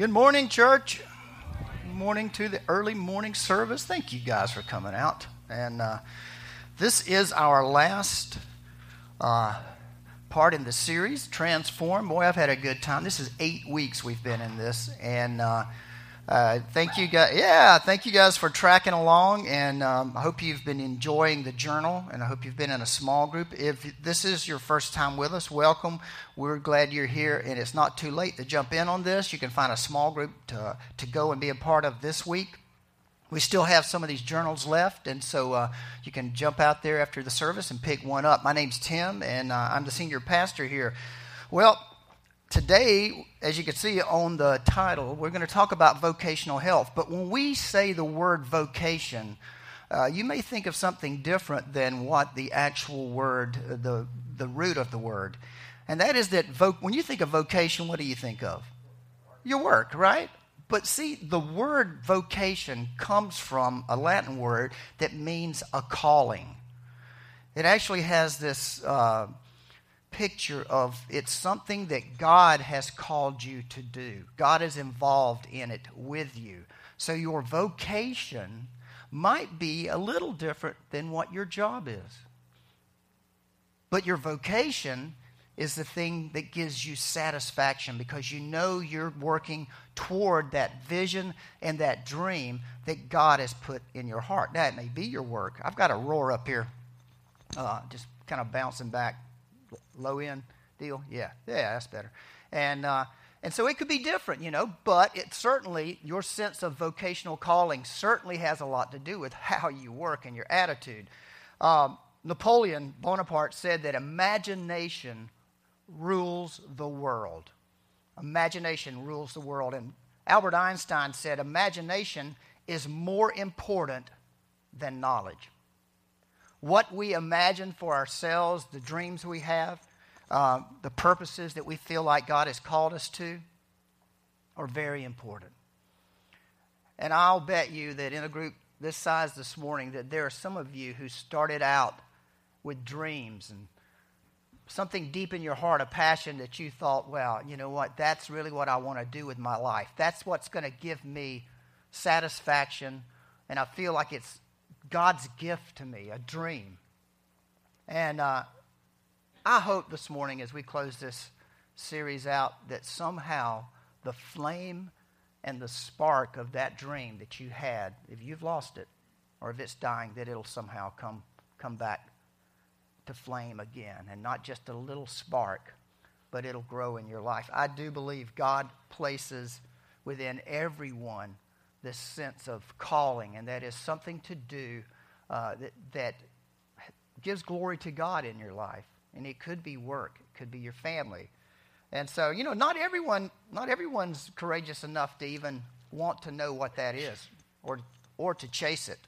Good morning, church. Good morning to the early morning service. Thank you guys for coming out. And uh, this is our last uh, part in the series, Transform. Boy, I've had a good time. This is eight weeks we've been in this. And uh, uh, thank you guys. Yeah, thank you guys for tracking along, and um, I hope you've been enjoying the journal, and I hope you've been in a small group. If this is your first time with us, welcome. We're glad you're here, and it's not too late to jump in on this. You can find a small group to to go and be a part of this week. We still have some of these journals left, and so uh, you can jump out there after the service and pick one up. My name's Tim, and uh, I'm the senior pastor here. Well, Today, as you can see on the title, we're going to talk about vocational health. But when we say the word vocation, uh, you may think of something different than what the actual word, uh, the, the root of the word. And that is that vo- when you think of vocation, what do you think of? Your work, right? But see, the word vocation comes from a Latin word that means a calling. It actually has this. Uh, picture of it's something that God has called you to do. God is involved in it with you. So your vocation might be a little different than what your job is. But your vocation is the thing that gives you satisfaction because you know you're working toward that vision and that dream that God has put in your heart. Now, it may be your work. I've got a roar up here, uh, just kind of bouncing back low end deal? Yeah, yeah, that's better. And, uh, and so it could be different, you know, but it certainly, your sense of vocational calling certainly has a lot to do with how you work and your attitude. Um, Napoleon Bonaparte said that imagination rules the world. Imagination rules the world. And Albert Einstein said imagination is more important than knowledge. What we imagine for ourselves, the dreams we have, uh, the purposes that we feel like God has called us to are very important. And I'll bet you that in a group this size this morning, that there are some of you who started out with dreams and something deep in your heart, a passion that you thought, well, you know what, that's really what I want to do with my life. That's what's going to give me satisfaction, and I feel like it's God's gift to me, a dream. And uh, I hope this morning, as we close this series out, that somehow the flame and the spark of that dream that you had, if you've lost it or if it's dying, that it'll somehow come, come back to flame again. And not just a little spark, but it'll grow in your life. I do believe God places within everyone this sense of calling, and that is something to do uh, that, that gives glory to God in your life. And it could be work, it could be your family. And so, you know, not everyone, not everyone's courageous enough to even want to know what that is or, or to chase it.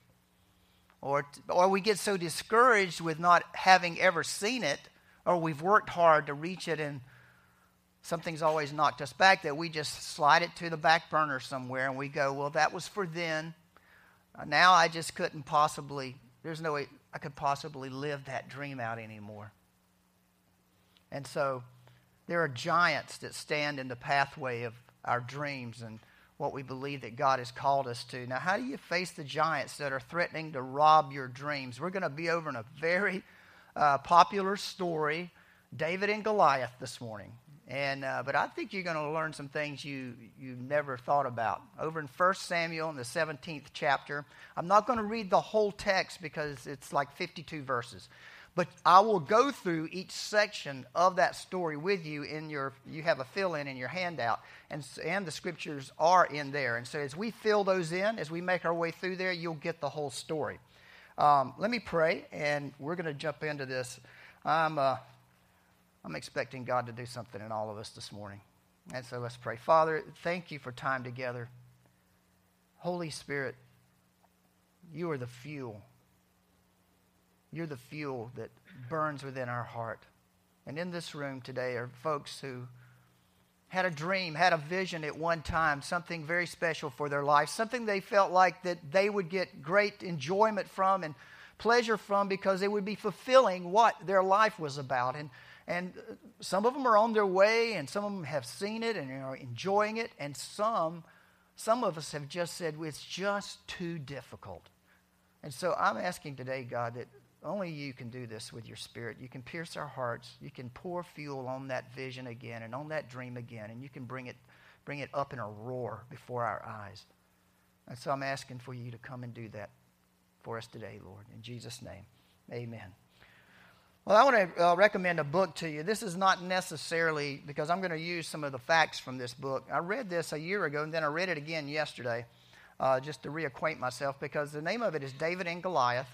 Or, or we get so discouraged with not having ever seen it, or we've worked hard to reach it and something's always knocked us back that we just slide it to the back burner somewhere and we go, well, that was for then. Uh, now I just couldn't possibly, there's no way I could possibly live that dream out anymore. And so there are giants that stand in the pathway of our dreams and what we believe that God has called us to. Now, how do you face the giants that are threatening to rob your dreams? We're going to be over in a very uh, popular story, David and Goliath, this morning. And, uh, but I think you're going to learn some things you, you never thought about. Over in 1 Samuel in the 17th chapter, I'm not going to read the whole text because it's like 52 verses. But I will go through each section of that story with you in your, you have a fill in in your handout, and, and the scriptures are in there. And so as we fill those in, as we make our way through there, you'll get the whole story. Um, let me pray, and we're going to jump into this. I'm, uh, I'm expecting God to do something in all of us this morning. And so let's pray. Father, thank you for time together. Holy Spirit, you are the fuel. You're the fuel that burns within our heart. And in this room today are folks who had a dream, had a vision at one time, something very special for their life, something they felt like that they would get great enjoyment from and pleasure from because it would be fulfilling what their life was about. And, and some of them are on their way, and some of them have seen it and are enjoying it, and some, some of us have just said, well, it's just too difficult. And so I'm asking today, God, that only you can do this with your spirit. You can pierce our hearts. You can pour fuel on that vision again and on that dream again, and you can bring it, bring it up in a roar before our eyes. And so I'm asking for you to come and do that for us today, Lord. In Jesus' name, amen. Well, I want to uh, recommend a book to you. This is not necessarily because I'm going to use some of the facts from this book. I read this a year ago, and then I read it again yesterday uh, just to reacquaint myself because the name of it is David and Goliath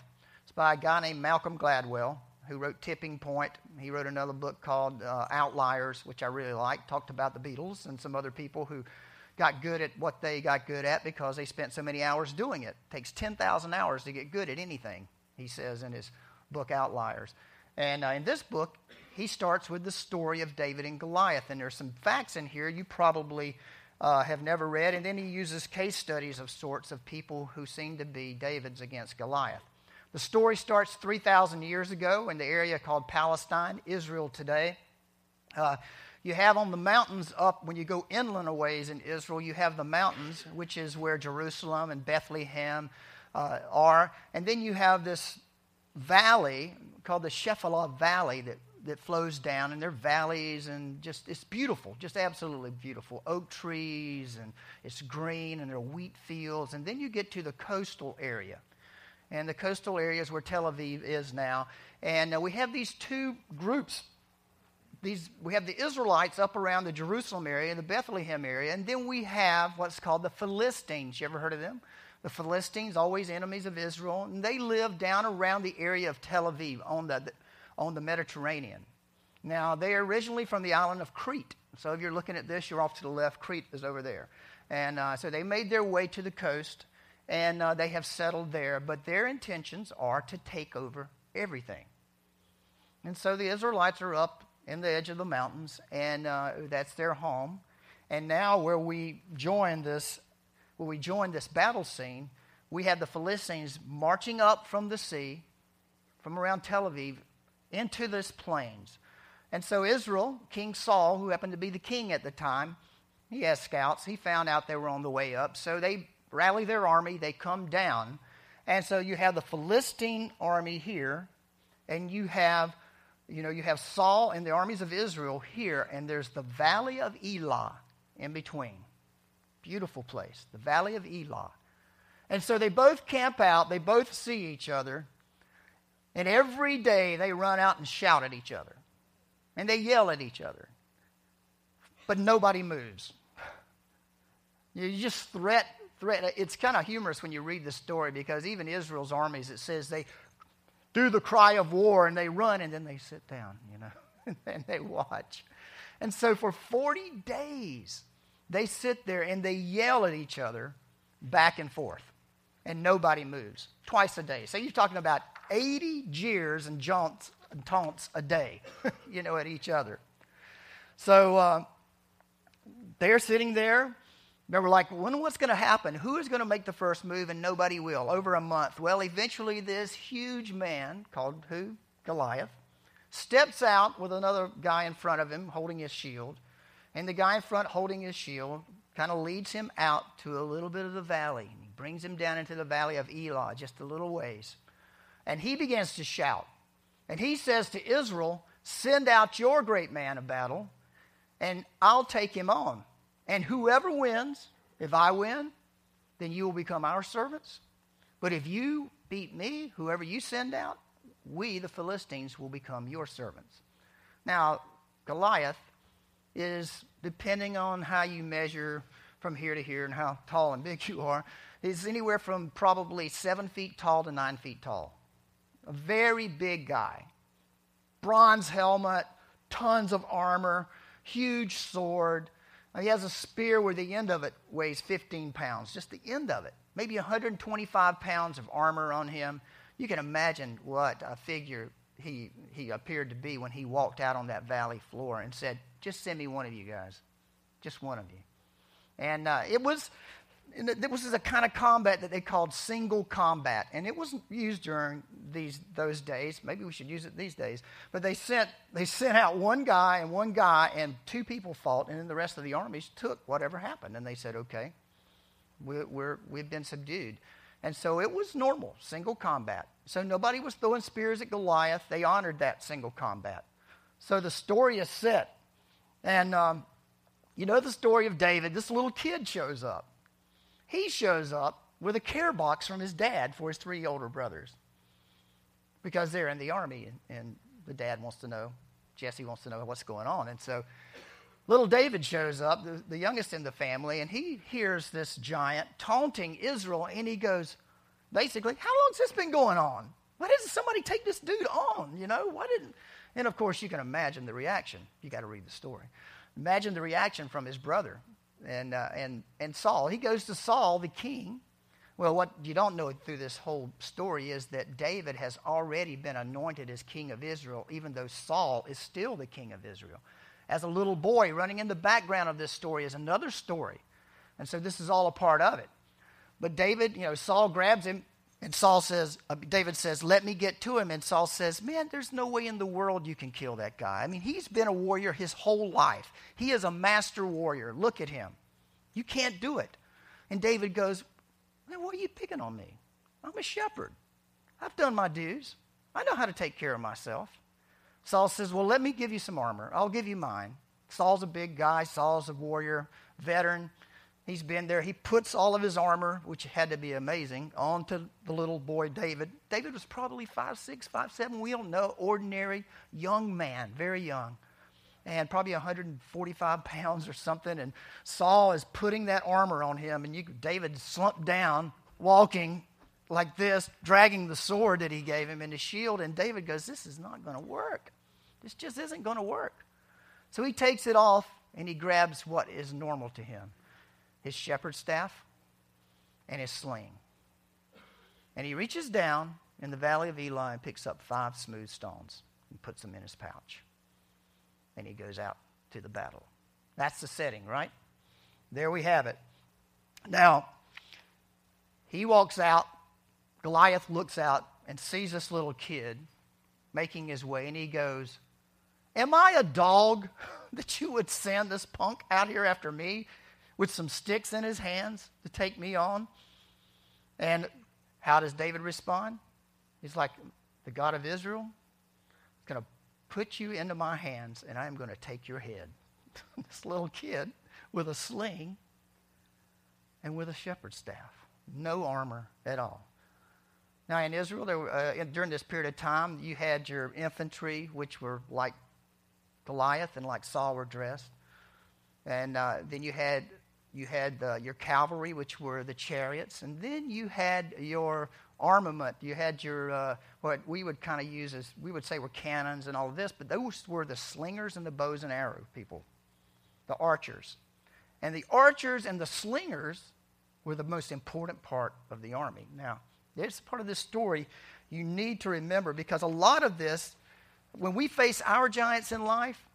it's by a guy named Malcolm Gladwell who wrote Tipping Point. He wrote another book called uh, Outliers, which I really like. Talked about the Beatles and some other people who got good at what they got good at because they spent so many hours doing it. It takes 10,000 hours to get good at anything, he says in his book Outliers. And uh, in this book, he starts with the story of David and Goliath. And there's some facts in here you probably uh, have never read. And then he uses case studies of sorts of people who seem to be David's against Goliath. The story starts 3,000 years ago in the area called Palestine, Israel today. Uh, you have on the mountains up, when you go inland a ways in Israel, you have the mountains, which is where Jerusalem and Bethlehem uh, are. And then you have this valley called the Shephelah Valley that, that flows down, and there are valleys, and just it's beautiful, just absolutely beautiful. Oak trees, and it's green, and there are wheat fields. And then you get to the coastal area and the coastal areas where Tel Aviv is now. And uh, we have these two groups. These, we have the Israelites up around the Jerusalem area, and the Bethlehem area, and then we have what's called the Philistines. You ever heard of them? The Philistines, always enemies of Israel, and they live down around the area of Tel Aviv on the, on the Mediterranean. Now, they are originally from the island of Crete. So if you're looking at this, you're off to the left. Crete is over there. And uh, so they made their way to the coast and uh, they have settled there. But their intentions are to take over everything. And so the Israelites are up in the edge of the mountains, and uh, that's their home. And now, where we join this, where we join this battle scene, we have the Philistines marching up from the sea, from around Tel Aviv, into this plains. And so Israel, King Saul, who happened to be the king at the time, he has scouts. He found out they were on the way up, so they rally their army, they come down. And so you have the Philistine army here, and you have, you know, you have Saul and the armies of Israel here, and there's the valley of Elah in between. Beautiful place, the valley of Elah. And so they both camp out, they both see each other, and every day they run out and shout at each other. And they yell at each other. But nobody moves. You just threat threat. It's kind of humorous when you read the story because even Israel's armies, it says they do the cry of war and they run and then they sit down, you know, and they watch. And so for 40 days, they sit there and they yell at each other back and forth, and nobody moves twice a day. So you're talking about 80 jeers and jaunts and taunts a day, you know, at each other. So uh, they're sitting there Remember, like, when what's going to happen? Who is going to make the first move? And nobody will. Over a month. Well, eventually, this huge man called who? Goliath steps out with another guy in front of him holding his shield. And the guy in front holding his shield kind of leads him out to a little bit of the valley. He brings him down into the valley of Elah, just a little ways. And he begins to shout. And he says to Israel, Send out your great man of battle, and I'll take him on. And whoever wins, if I win, then you will become our servants. But if you beat me, whoever you send out, we, the Philistines, will become your servants. Now, Goliath is, depending on how you measure from here to here and how tall and big you are, is anywhere from probably seven feet tall to nine feet tall. A very big guy. Bronze helmet, tons of armor, huge sword. He has a spear where the end of it weighs 15 pounds, just the end of it. Maybe 125 pounds of armor on him. You can imagine what a figure he, he appeared to be when he walked out on that valley floor and said, Just send me one of you guys. Just one of you. And uh, it was this is a kind of combat that they called single combat, and it wasn't used during these those days. Maybe we should use it these days. But they sent they sent out one guy and one guy, and two people fought, and then the rest of the armies took whatever happened, and they said, "Okay, we're, we're we've been subdued." And so it was normal, single combat. So nobody was throwing spears at Goliath. They honored that single combat. So the story is set, and um, you know the story of David. This little kid shows up he shows up with a care box from his dad for his three older brothers because they're in the army and, and the dad wants to know, Jesse wants to know what's going on. And so little David shows up, the, the youngest in the family, and he hears this giant taunting Israel and he goes, basically, how long's this been going on? Why doesn't somebody take this dude on? You know, why didn't. And of course, you can imagine the reaction. You got to read the story. Imagine the reaction from his brother and, uh, and, and Saul. He goes to Saul, the king. Well, what you don't know through this whole story is that David has already been anointed as king of Israel, even though Saul is still the king of Israel. As a little boy, running in the background of this story is another story. And so this is all a part of it. But David, you know, Saul grabs him, and Saul says, uh, David says, let me get to him. And Saul says, man, there's no way in the world you can kill that guy. I mean, he's been a warrior his whole life. He is a master warrior. Look at him. You can't do it. And David goes, man, why are you picking on me? I'm a shepherd. I've done my dues. I know how to take care of myself. Saul says, well, let me give you some armor. I'll give you mine. Saul's a big guy. Saul's a warrior, veteran. He's been there. He puts all of his armor, which had to be amazing, onto the little boy David. David was probably five, six, five, seven. We don't know. Ordinary young man, very young, and probably 145 pounds or something. And Saul is putting that armor on him, and you, David slumped down, walking like this, dragging the sword that he gave him and his shield. And David goes, "This is not going to work. This just isn't going to work." So he takes it off and he grabs what is normal to him his shepherd's staff, and his sling. And he reaches down in the valley of Elah and picks up five smooth stones and puts them in his pouch. And he goes out to the battle. That's the setting, right? There we have it. Now, he walks out. Goliath looks out and sees this little kid making his way, and he goes, Am I a dog that you would send this punk out here after me? With some sticks in his hands to take me on. And how does David respond? He's like, The God of Israel is going to put you into my hands, and I am going to take your head. this little kid with a sling and with a shepherd's staff, no armor at all. Now, in Israel, were, uh, during this period of time, you had your infantry, which were like Goliath and like Saul were dressed. And uh, then you had you had uh, your cavalry, which were the chariots, and then you had your armament. You had your, uh, what we would kind of use as, we would say were cannons and all of this, but those were the slingers and the bows and arrow people, the archers. And the archers and the slingers were the most important part of the army. Now, there's part of this story you need to remember because a lot of this, when we face our giants in life,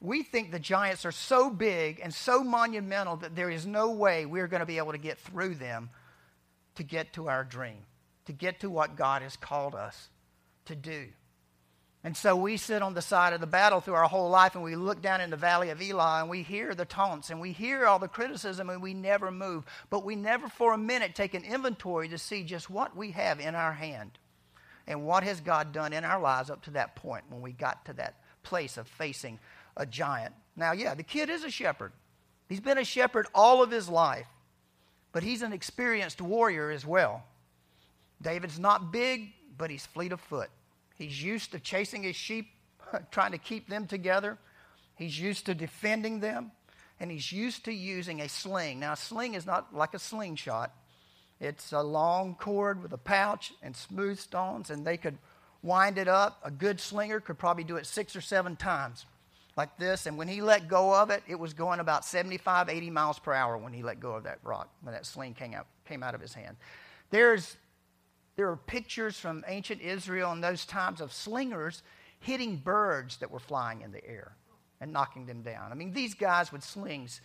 we think the giants are so big and so monumental that there is no way we're going to be able to get through them to get to our dream, to get to what God has called us to do. And so we sit on the side of the battle through our whole life and we look down in the valley of Elah and we hear the taunts and we hear all the criticism and we never move. But we never for a minute take an inventory to see just what we have in our hand and what has God done in our lives up to that point when we got to that place of facing a giant. Now, yeah, the kid is a shepherd. He's been a shepherd all of his life, but he's an experienced warrior as well. David's not big, but he's fleet of foot. He's used to chasing his sheep, trying to keep them together. He's used to defending them, and he's used to using a sling. Now, a sling is not like a slingshot. It's a long cord with a pouch and smooth stones, and they could wind it up. A good slinger could probably do it six or seven times like this. And when he let go of it, it was going about 75, 80 miles per hour when he let go of that rock, when that sling came out, came out of his hand. There's, there are pictures from ancient Israel in those times of slingers hitting birds that were flying in the air and knocking them down. I mean, these guys with slings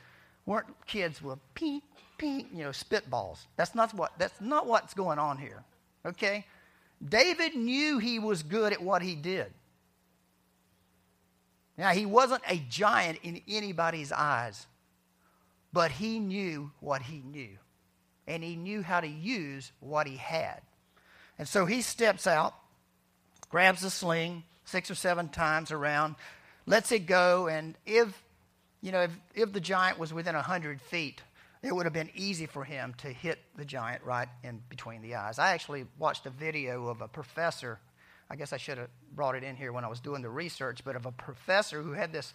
weren't kids with pink, pink, you know, spitballs. That's not what that's not what's going on here. Okay? David knew he was good at what he did. Now, he wasn't a giant in anybody's eyes, but he knew what he knew. And he knew how to use what he had. And so he steps out, grabs the sling six or seven times around, lets it go, and if you know, if, if the giant was within 100 feet, it would have been easy for him to hit the giant right in between the eyes. I actually watched a video of a professor. I guess I should have brought it in here when I was doing the research, but of a professor who had this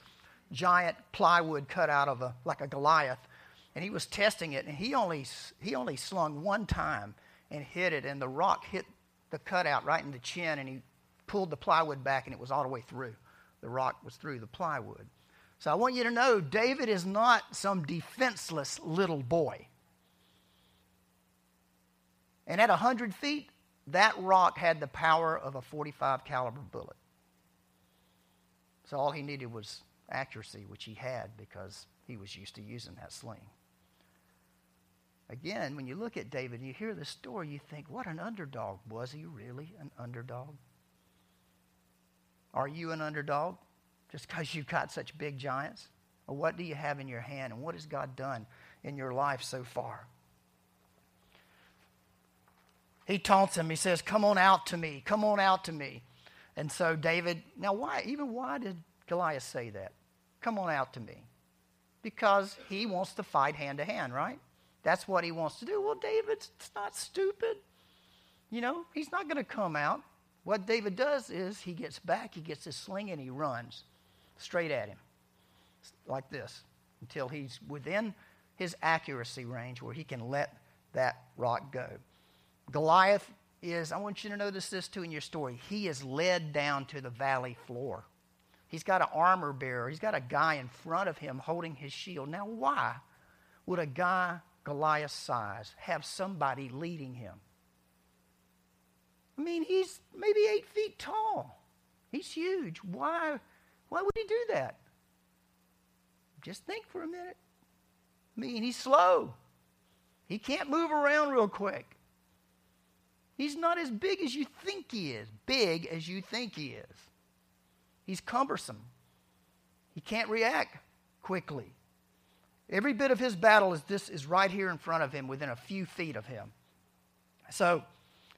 giant plywood cut out of a like a Goliath, and he was testing it, and he only he only slung one time and hit it, and the rock hit the cutout right in the chin, and he pulled the plywood back, and it was all the way through. The rock was through the plywood. So I want you to know David is not some defenseless little boy. And at 100 feet, that rock had the power of a 45 caliber bullet. So all he needed was accuracy, which he had because he was used to using that sling. Again, when you look at David and you hear this story, you think, what an underdog. Was he really an underdog? Are you an underdog? just because you've got such big giants? Or what do you have in your hand, and what has God done in your life so far? He taunts him. He says, Come on out to me. Come on out to me. And so David, now why, even why did Goliath say that? Come on out to me. Because he wants to fight hand to hand, right? That's what he wants to do. Well, David's not stupid. You know, he's not going to come out. What David does is he gets back, he gets his sling, and he runs straight at him, like this, until he's within his accuracy range where he can let that rock go. Goliath is, I want you to notice this too in your story, he is led down to the valley floor. He's got an armor bearer, he's got a guy in front of him holding his shield. Now, why would a guy Goliath's size have somebody leading him? I mean, he's maybe eight feet tall. He's huge. Why why would he do that? Just think for a minute. I mean, he's slow. He can't move around real quick. He's not as big as you think he is, big as you think he is. He's cumbersome. He can't react quickly. Every bit of his battle is this is right here in front of him, within a few feet of him. So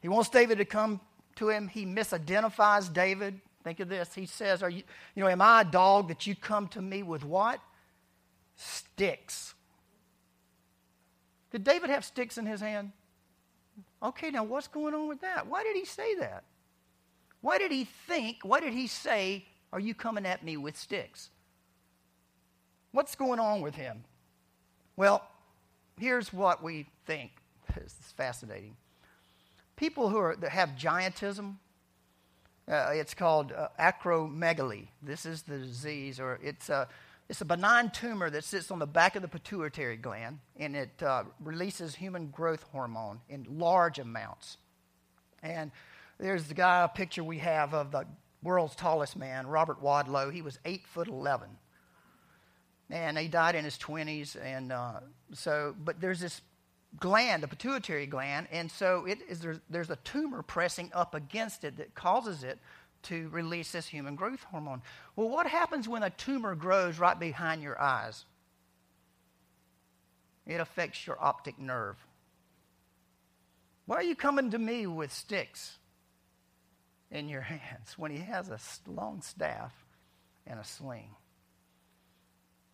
he wants David to come to him. He misidentifies David. Think of this. He says, Are you, you know, am I a dog that you come to me with what? Sticks. Did David have sticks in his hand? Okay, now what's going on with that? Why did he say that? Why did he think, why did he say, Are you coming at me with sticks? What's going on with him? Well, here's what we think. This is fascinating. People who are, that have giantism, uh, it's called uh, acromegaly. This is the disease, or it's a, it's a benign tumor that sits on the back of the pituitary gland, and it uh, releases human growth hormone in large amounts. And there's the guy, a picture we have of the world's tallest man, Robert Wadlow. He was eight foot eleven, and he died in his twenties. And uh, so, but there's this gland, the pituitary gland, and so it is there's, there's a tumor pressing up against it that causes it to release this human growth hormone. Well, what happens when a tumor grows right behind your eyes? It affects your optic nerve. Why are you coming to me with sticks in your hands when he has a long staff and a sling?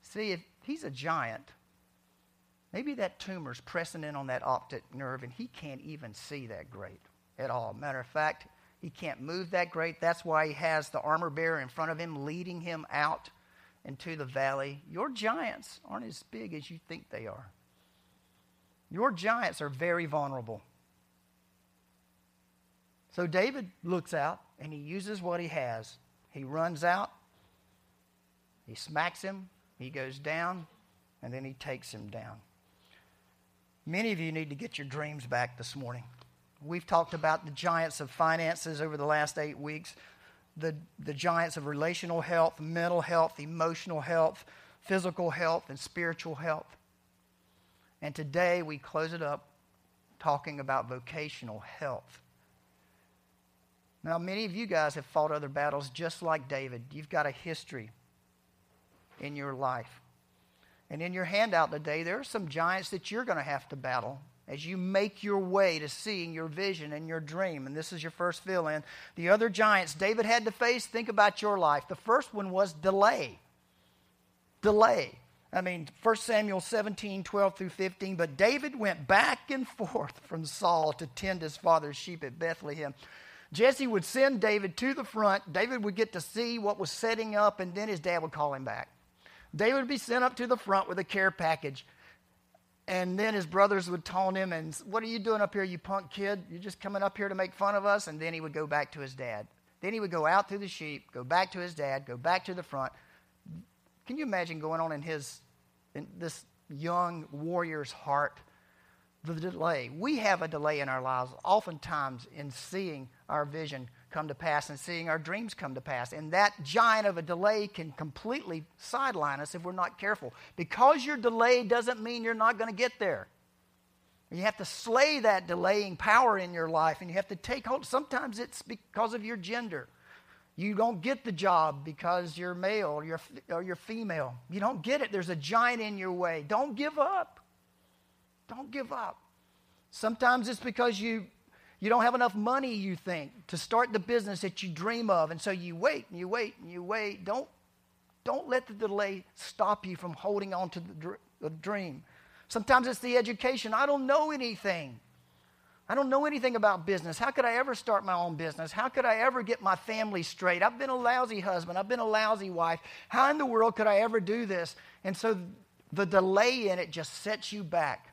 See, if he's a giant, Maybe that tumor's pressing in on that optic nerve and he can't even see that great at all. Matter of fact, he can't move that great. That's why he has the armor bearer in front of him leading him out into the valley. Your giants aren't as big as you think they are. Your giants are very vulnerable. So David looks out and he uses what he has. He runs out He smacks him, he goes down, and then he takes him down. Many of you need to get your dreams back this morning. We've talked about the giants of finances over the last eight weeks, the, the giants of relational health, mental health, emotional health, physical health, and spiritual health. And today we close it up talking about vocational health. Now, many of you guys have fought other battles just like David. You've got a history in your life. And in your handout today, there are some giants that you're going to have to battle as you make your way to seeing your vision and your dream. And this is your first fill in. The other giants David had to face, think about your life. The first one was delay. Delay. I mean, 1 Samuel 17, 12 through 15. But David went back and forth from Saul to tend his father's sheep at Bethlehem. Jesse would send David to the front. David would get to see what was setting up, and then his dad would call him back. David would be sent up to the front with a care package. And then his brothers would taunt him and, What are you doing up here, you punk kid? You're just coming up here to make fun of us? And then he would go back to his dad. Then he would go out through the sheep, go back to his dad, go back to the front. Can you imagine going on in his, in this young warrior's heart? The delay. We have a delay in our lives, oftentimes in seeing our vision come to pass and seeing our dreams come to pass. And that giant of a delay can completely sideline us if we're not careful. Because you're delayed doesn't mean you're not going to get there. You have to slay that delaying power in your life and you have to take hold. Sometimes it's because of your gender. You don't get the job because you're male or you're, or you're female. You don't get it. There's a giant in your way. Don't give up. Don't give up. Sometimes it's because you, you don't have enough money, you think, to start the business that you dream of. And so you wait and you wait and you wait. Don't, don't let the delay stop you from holding on to the, dr- the dream. Sometimes it's the education. I don't know anything. I don't know anything about business. How could I ever start my own business? How could I ever get my family straight? I've been a lousy husband. I've been a lousy wife. How in the world could I ever do this? And so the delay in it just sets you back.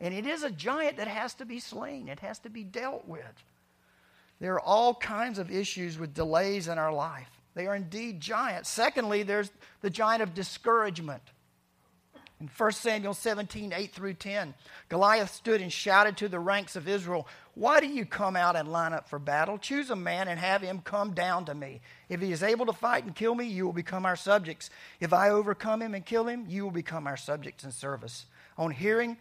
And it is a giant that has to be slain, it has to be dealt with. There are all kinds of issues with delays in our life. They are indeed giants. Secondly, there's the giant of discouragement. In 1 Samuel 17, 8 through 10, Goliath stood and shouted to the ranks of Israel, Why do you come out and line up for battle? Choose a man and have him come down to me. If he is able to fight and kill me, you will become our subjects. If I overcome him and kill him, you will become our subjects and service. On hearing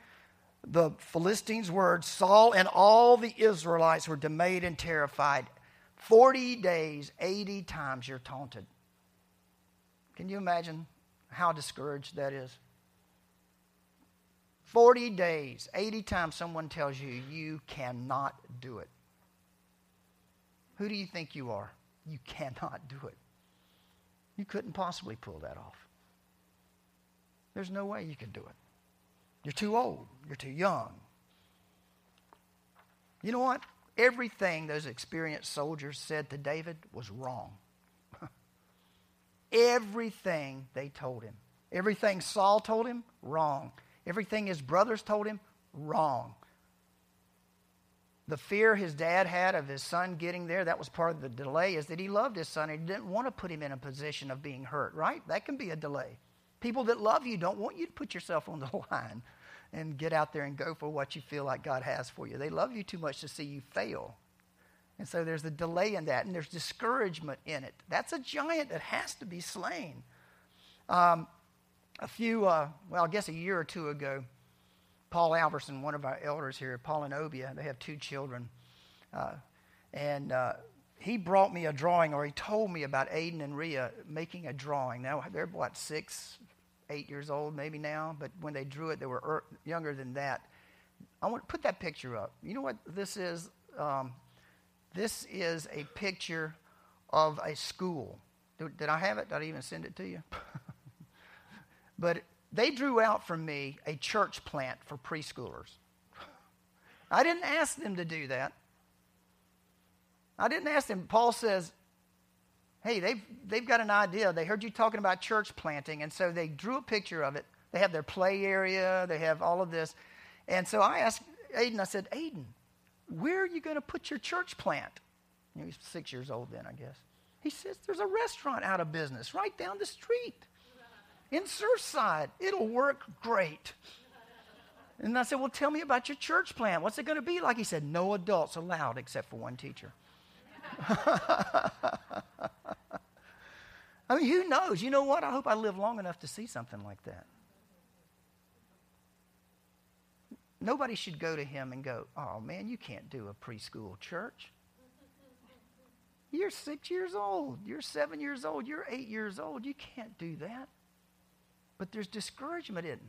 the Philistines' words, Saul and all the Israelites were dismayed and terrified. 40 days, 80 times you're taunted. Can you imagine how discouraged that is? 40 days, 80 times someone tells you you cannot do it. Who do you think you are? You cannot do it. You couldn't possibly pull that off. There's no way you could do it. You're too old. You're too young. You know what? Everything those experienced soldiers said to David was wrong. Everything they told him. Everything Saul told him, wrong. Everything his brothers told him, wrong. The fear his dad had of his son getting there, that was part of the delay, is that he loved his son and he didn't want to put him in a position of being hurt, right? That can be a delay. People that love you don't want you to put yourself on the line and get out there and go for what you feel like God has for you. They love you too much to see you fail. And so there's a delay in that, and there's discouragement in it. That's a giant that has to be slain. Um, a few, uh, well, I guess a year or two ago, Paul Alverson, one of our elders here, Paul and Obia, they have two children. Uh, and uh, he brought me a drawing, or he told me about Aiden and Ria making a drawing. Now, they're what, six, eight years old maybe now, but when they drew it, they were er- younger than that. I want to put that picture up. You know what this is? Um, this is a picture of a school. Did, did I have it? Did I even send it to you? but they drew out for me a church plant for preschoolers. I didn't ask them to do that. I didn't ask them. Paul says, hey, they've, they've got an idea. They heard you talking about church planting, and so they drew a picture of it. They have their play area, they have all of this. And so I asked Aiden, I said, Aiden, where are you going to put your church plant? He was six years old then, I guess. He says, there's a restaurant out of business right down the street. in Surfside. It'll work great. And I said, Well, tell me about your church plan. What's it going to be like? He said, No adults allowed except for one teacher. I mean, who knows? You know what? I hope I live long enough to see something like that. Nobody should go to him and go, Oh man, you can't do a preschool church. You're six years old. You're seven years old. You're eight years old. You can't do that. But there's discouragement in.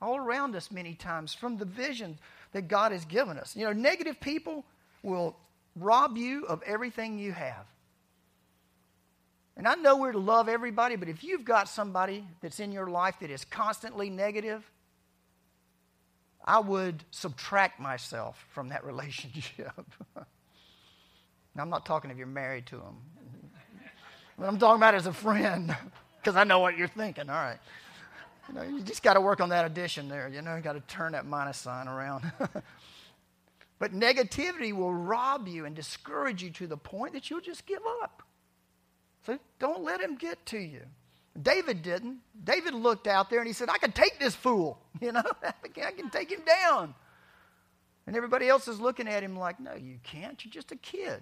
All around us, many times, from the vision that God has given us. You know, negative people will rob you of everything you have. And I know we're to love everybody, but if you've got somebody that's in your life that is constantly negative, I would subtract myself from that relationship. now, I'm not talking if you're married to them, but I'm talking about as a friend, because I know what you're thinking. All right. You know, you just got to work on that addition there. You know, you got to turn that minus sign around. but negativity will rob you and discourage you to the point that you'll just give up. So don't let him get to you. David didn't. David looked out there and he said, I can take this fool. You know, I can take him down. And everybody else is looking at him like, no, you can't. You're just a kid.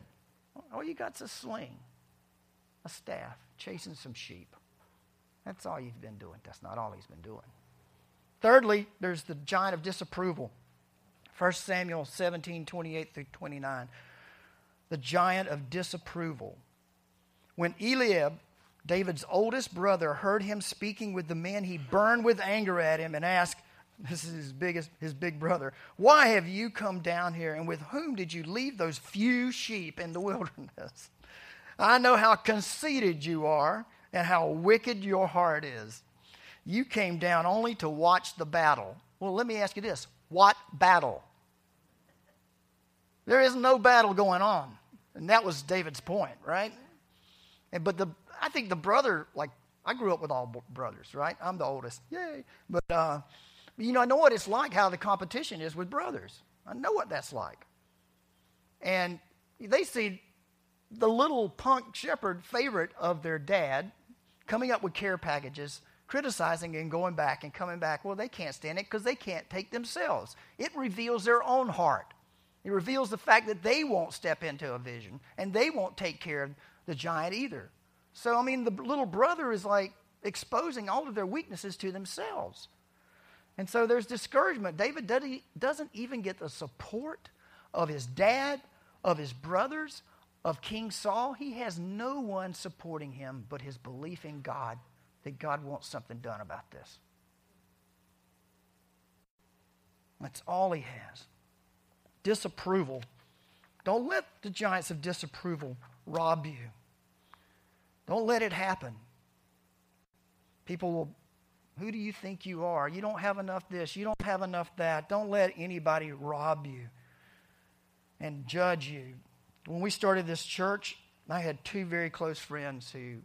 All you got's a sling, a staff, chasing some sheep. That's all you've been doing. That's not all he's been doing. Thirdly, there's the giant of disapproval. 1 Samuel 17, 28 through 29. The giant of disapproval. When Eliab, David's oldest brother, heard him speaking with the men, he burned with anger at him and asked, this is his biggest, his big brother. Why have you come down here, and with whom did you leave those few sheep in the wilderness? I know how conceited you are, and how wicked your heart is. You came down only to watch the battle. Well, let me ask you this what battle? There is no battle going on. And that was David's point, right? And, but the, I think the brother, like, I grew up with all brothers, right? I'm the oldest. Yay. But, uh, you know, I know what it's like, how the competition is with brothers. I know what that's like. And they see the little punk shepherd favorite of their dad coming up with care packages, criticizing and going back and coming back. Well, they can't stand it because they can't take themselves. It reveals their own heart. It reveals the fact that they won't step into a vision and they won't take care of the giant either. So, I mean, the little brother is like exposing all of their weaknesses to themselves. And so there's discouragement. David doesn't even get the support of his dad, of his brothers, of King Saul, he has no one supporting him but his belief in God that God wants something done about this. That's all he has. Disapproval. Don't let the giants of disapproval rob you. Don't let it happen. People will, who do you think you are? You don't have enough this, you don't have enough that. Don't let anybody rob you and judge you when we started this church, I had two very close friends who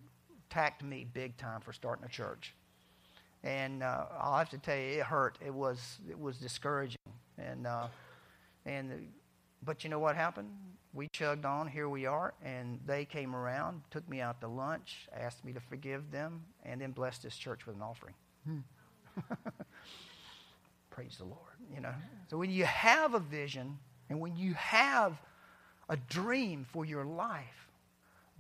attacked me big time for starting a church. And uh, I'll have to tell you, it hurt. It was, it was discouraging. And, uh, and, but you know what happened? We chugged on. Here we are. And they came around, took me out to lunch, asked me to forgive them, and then blessed this church with an offering. Hmm. Praise the Lord. You know. So when you have a vision, and when you have a dream for your life.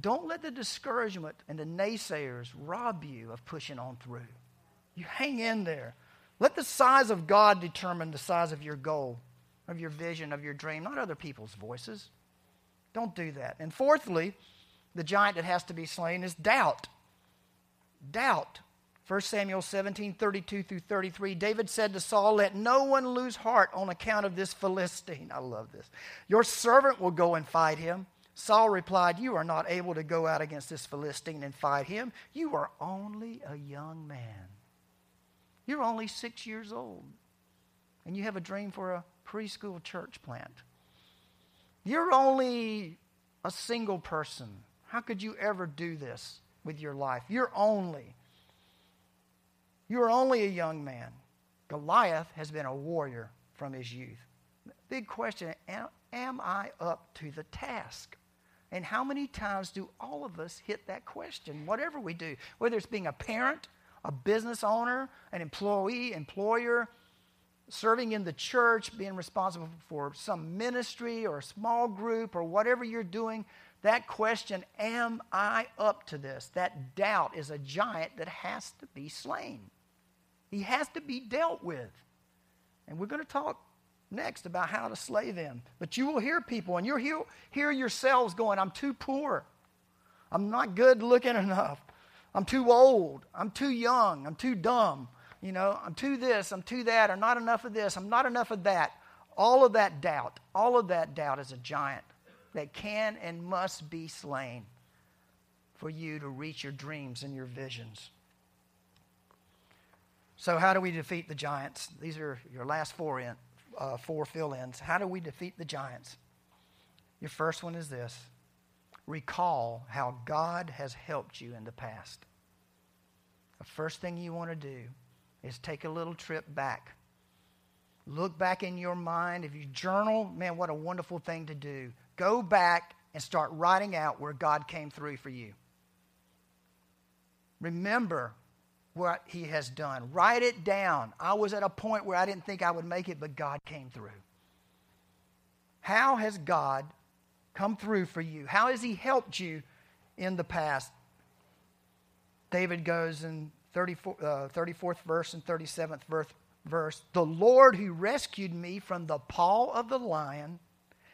Don't let the discouragement and the naysayers rob you of pushing on through. You hang in there. Let the size of God determine the size of your goal, of your vision, of your dream, not other people's voices. Don't do that. And fourthly, the giant that has to be slain is doubt. Doubt. 1 Samuel 17, 32 through 33, David said to Saul, Let no one lose heart on account of this Philistine. I love this. Your servant will go and fight him. Saul replied, You are not able to go out against this Philistine and fight him. You are only a young man. You're only six years old. And you have a dream for a preschool church plant. You're only a single person. How could you ever do this with your life? You're only. You are only a young man. Goliath has been a warrior from his youth. Big question am, am I up to the task? And how many times do all of us hit that question, whatever we do, whether it's being a parent a business owner, an employee, employer, serving in the church, being responsible for some ministry or a small group or whatever you're doing, that question, am I up to this? That doubt is a giant that has to be slain. He has to be dealt with. And we're going to talk next about how to slay them. But you will hear people, and you'll hear, hear yourselves going, I'm too poor. I'm not good looking enough. I'm too old. I'm too young. I'm too dumb. You know, I'm too this, I'm too that, or not enough of this, I'm not enough of that. All of that doubt, all of that doubt is a giant that can and must be slain for you to reach your dreams and your visions. So, how do we defeat the giants? These are your last four, in, uh, four fill ins. How do we defeat the giants? Your first one is this recall how God has helped you in the past. The first thing you want to do is take a little trip back. Look back in your mind. If you journal, man, what a wonderful thing to do. Go back and start writing out where God came through for you. Remember what He has done. Write it down. I was at a point where I didn't think I would make it, but God came through. How has God come through for you? How has He helped you in the past? David goes in 34, uh, 34th verse and 37th verse, verse The Lord who rescued me from the paw of the lion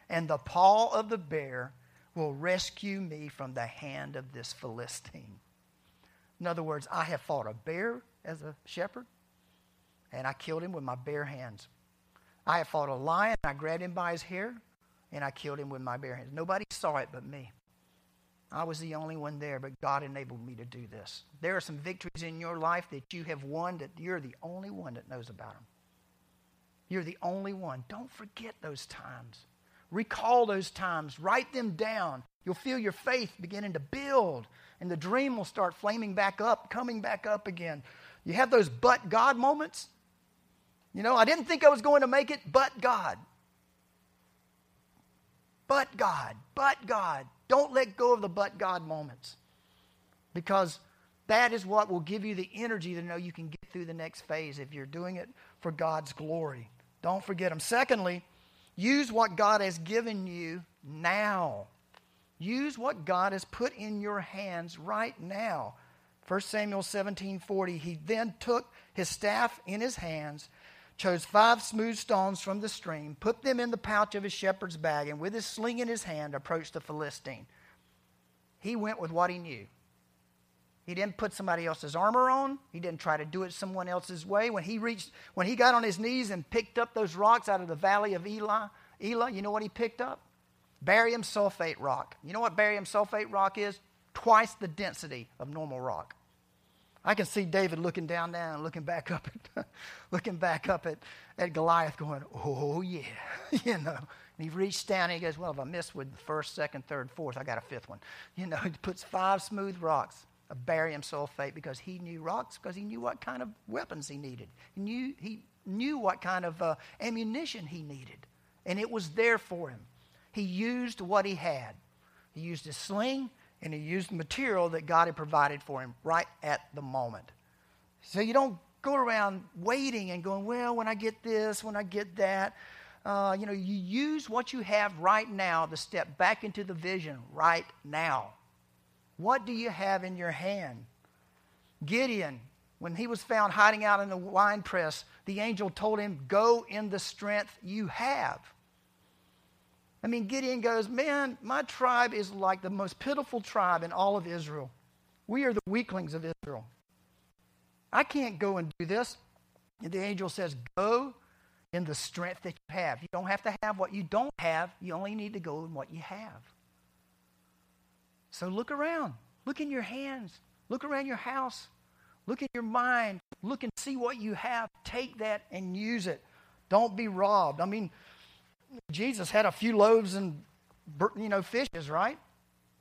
and the paw of the bear will rescue me from the hand of this Philistine. In other words, I have fought a bear as a shepherd, and I killed him with my bare hands. I have fought a lion, I grabbed him by his hair, and I killed him with my bare hands. Nobody saw it but me. I was the only one there, but God enabled me to do this. There are some victories in your life that you have won that you're the only one that knows about them. You're the only one. Don't forget those times. Recall those times. Write them down. You'll feel your faith beginning to build, and the dream will start flaming back up, coming back up again. You have those but God moments. You know, I didn't think I was going to make it, but God. But God, but God. Don't let go of the but God moments because that is what will give you the energy to know you can get through the next phase if you're doing it for God's glory. Don't forget them. Secondly, use what God has given you now. Use what God has put in your hands right now. 1 Samuel 17:40 He then took his staff in his hands chose five smooth stones from the stream, put them in the pouch of his shepherd's bag, and with his sling in his hand approached the Philistine. He went with what he knew. He didn't put somebody else's armor on. He didn't try to do it someone else's way. When he reached, when he got on his knees and picked up those rocks out of the valley of Elah, Elah, you know what he picked up? Barium sulfate rock. You know what barium sulfate rock is? Twice the density of normal rock. I can see David looking down there and looking back up at, looking back up at, at Goliath going, oh, yeah, you know. And he reached down and he goes, well, if I miss with the first, second, third, fourth, I got a fifth one. You know, he puts five smooth rocks of barium sulfate because he knew rocks, because he knew what kind of weapons he needed. He knew, he knew what kind of uh, ammunition he needed. And it was there for him. He used what he had. He used his sling, and he used the material that God had provided for him right at the moment. So you don't go around waiting and going, well, when I get this, when I get that. Uh, you know, you use what you have right now to step back into the vision right now. What do you have in your hand? Gideon, when he was found hiding out in the wine press, the angel told him, Go in the strength you have. I mean, Gideon goes, Man, my tribe is like the most pitiful tribe in all of Israel. We are the weaklings of Israel. I can't go and do this. And the angel says, Go in the strength that you have. You don't have to have what you don't have, you only need to go in what you have. So look around. Look in your hands. Look around your house. Look in your mind. Look and see what you have. Take that and use it. Don't be robbed. I mean, Jesus had a few loaves and you know fishes, right?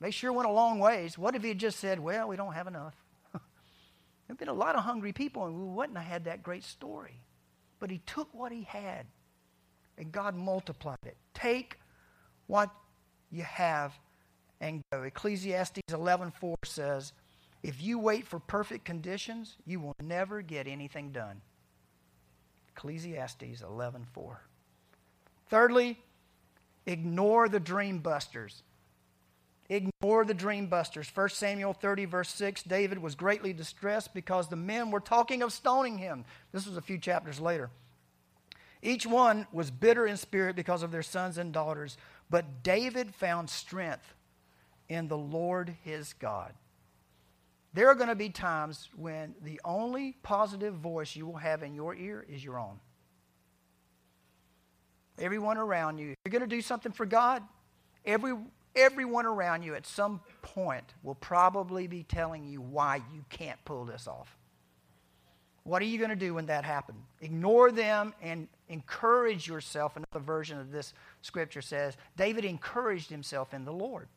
They sure went a long ways. What if he had just said, "Well, we don't have enough"? There've been a lot of hungry people, and we wouldn't have had that great story. But he took what he had, and God multiplied it. Take what you have and go. Ecclesiastes 11:4 says, If you wait for perfect conditions, you will never get anything done. Ecclesiastes 11:4. Thirdly, ignore the dream busters. Ignore the dream busters. 1 Samuel 30, verse 6 David was greatly distressed because the men were talking of stoning him. This was a few chapters later. Each one was bitter in spirit because of their sons and daughters, but David found strength in the Lord his God. There are going to be times when the only positive voice you will have in your ear is your own. Everyone around you, you're going to do something for God, every everyone around you at some point will probably be telling you why you can't pull this off. What are you going to do when that happens? Ignore them and encourage yourself. Another version of this scripture says David encouraged himself in the Lord.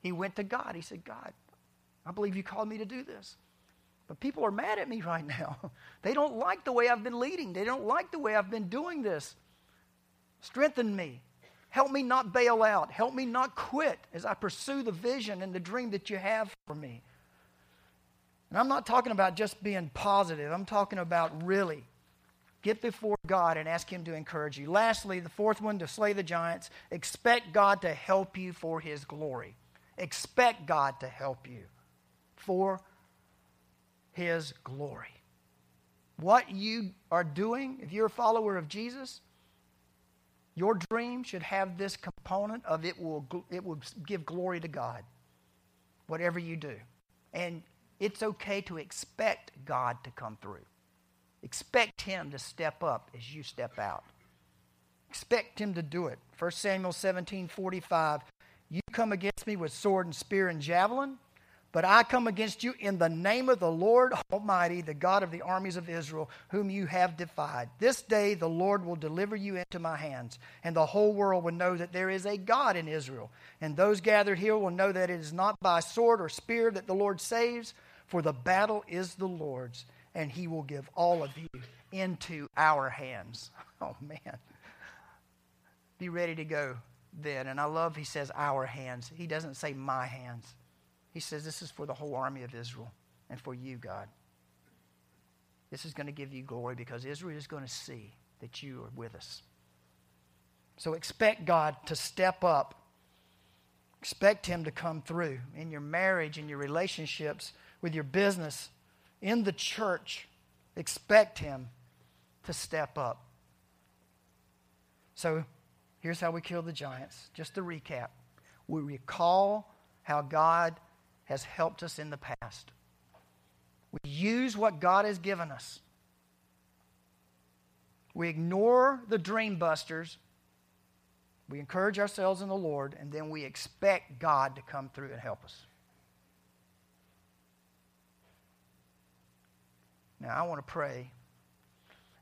He went to God. He said, God, I believe you called me to do this. But people are mad at me right now. They don't like the way I've been leading, they don't like the way I've been doing this. Strengthen me. Help me not bail out. Help me not quit as I pursue the vision and the dream that you have for me. And I'm not talking about just being positive, I'm talking about really get before God and ask Him to encourage you. Lastly, the fourth one to slay the giants, expect God to help you for His glory. Expect God to help you for His glory. What you are doing, if you're a follower of Jesus, your dream should have this component of it will, it will give glory to God, whatever you do. And it's okay to expect God to come through. Expect Him to step up as you step out. Expect Him to do it. 1 Samuel 17 45. You come against me with sword and spear and javelin, but I come against you in the name of the Lord Almighty, the God of the armies of Israel, whom you have defied. This day the Lord will deliver you into my hands, and the whole world will know that there is a God in Israel. And those gathered here will know that it is not by sword or spear that the Lord saves, for the battle is the Lord's, and he will give all of you into our hands. Oh, man. Be ready to go then. And I love he says our hands. He doesn't say my hands. He says, This is for the whole army of Israel and for you, God. This is going to give you glory because Israel is going to see that you are with us. So expect God to step up. Expect Him to come through in your marriage, in your relationships, with your business, in the church. Expect Him to step up. So here's how we kill the giants. Just to recap we recall how God has helped us in the past. We use what God has given us. We ignore the dream busters. We encourage ourselves in the Lord, and then we expect God to come through and help us. Now, I want to pray,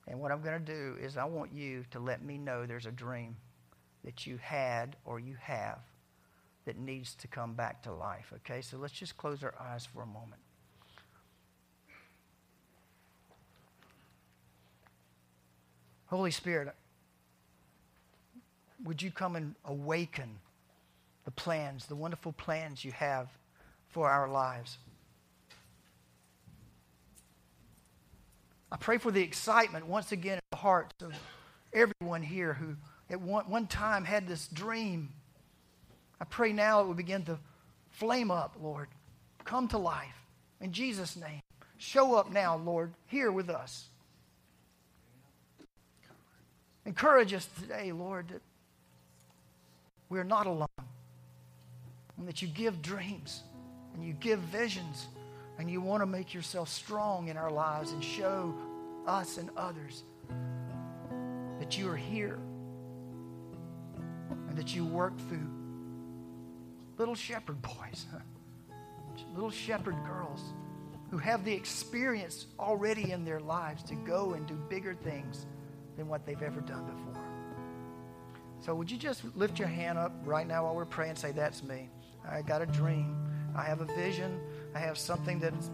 and what I'm going to do is I want you to let me know there's a dream that you had or you have that needs to come back to life. Okay, so let's just close our eyes for a moment. Holy Spirit, would you come and awaken the plans, the wonderful plans you have for our lives? I pray for the excitement once again in the hearts of everyone here who at one, one time had this dream I pray now it will begin to flame up, Lord. Come to life. In Jesus' name. Show up now, Lord, here with us. Encourage us today, Lord, that we're not alone. And that you give dreams and you give visions and you want to make yourself strong in our lives and show us and others that you are here and that you work through little shepherd boys, little shepherd girls who have the experience already in their lives to go and do bigger things than what they've ever done before. So, would you just lift your hand up right now while we're praying say, That's me. I got a dream. I have a vision. I have something that's,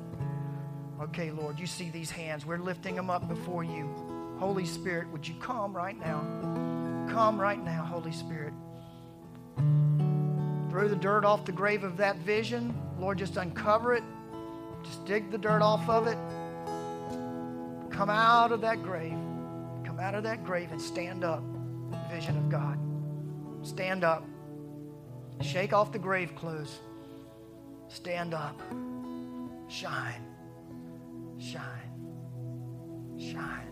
okay, Lord, you see these hands. We're lifting them up before you. Holy Spirit, would you come right now? Come right now, Holy Spirit. Throw the dirt off the grave of that vision. Lord, just uncover it. Just dig the dirt off of it. Come out of that grave. Come out of that grave and stand up. Vision of God. Stand up. Shake off the grave clothes. Stand up. Shine. Shine. Shine.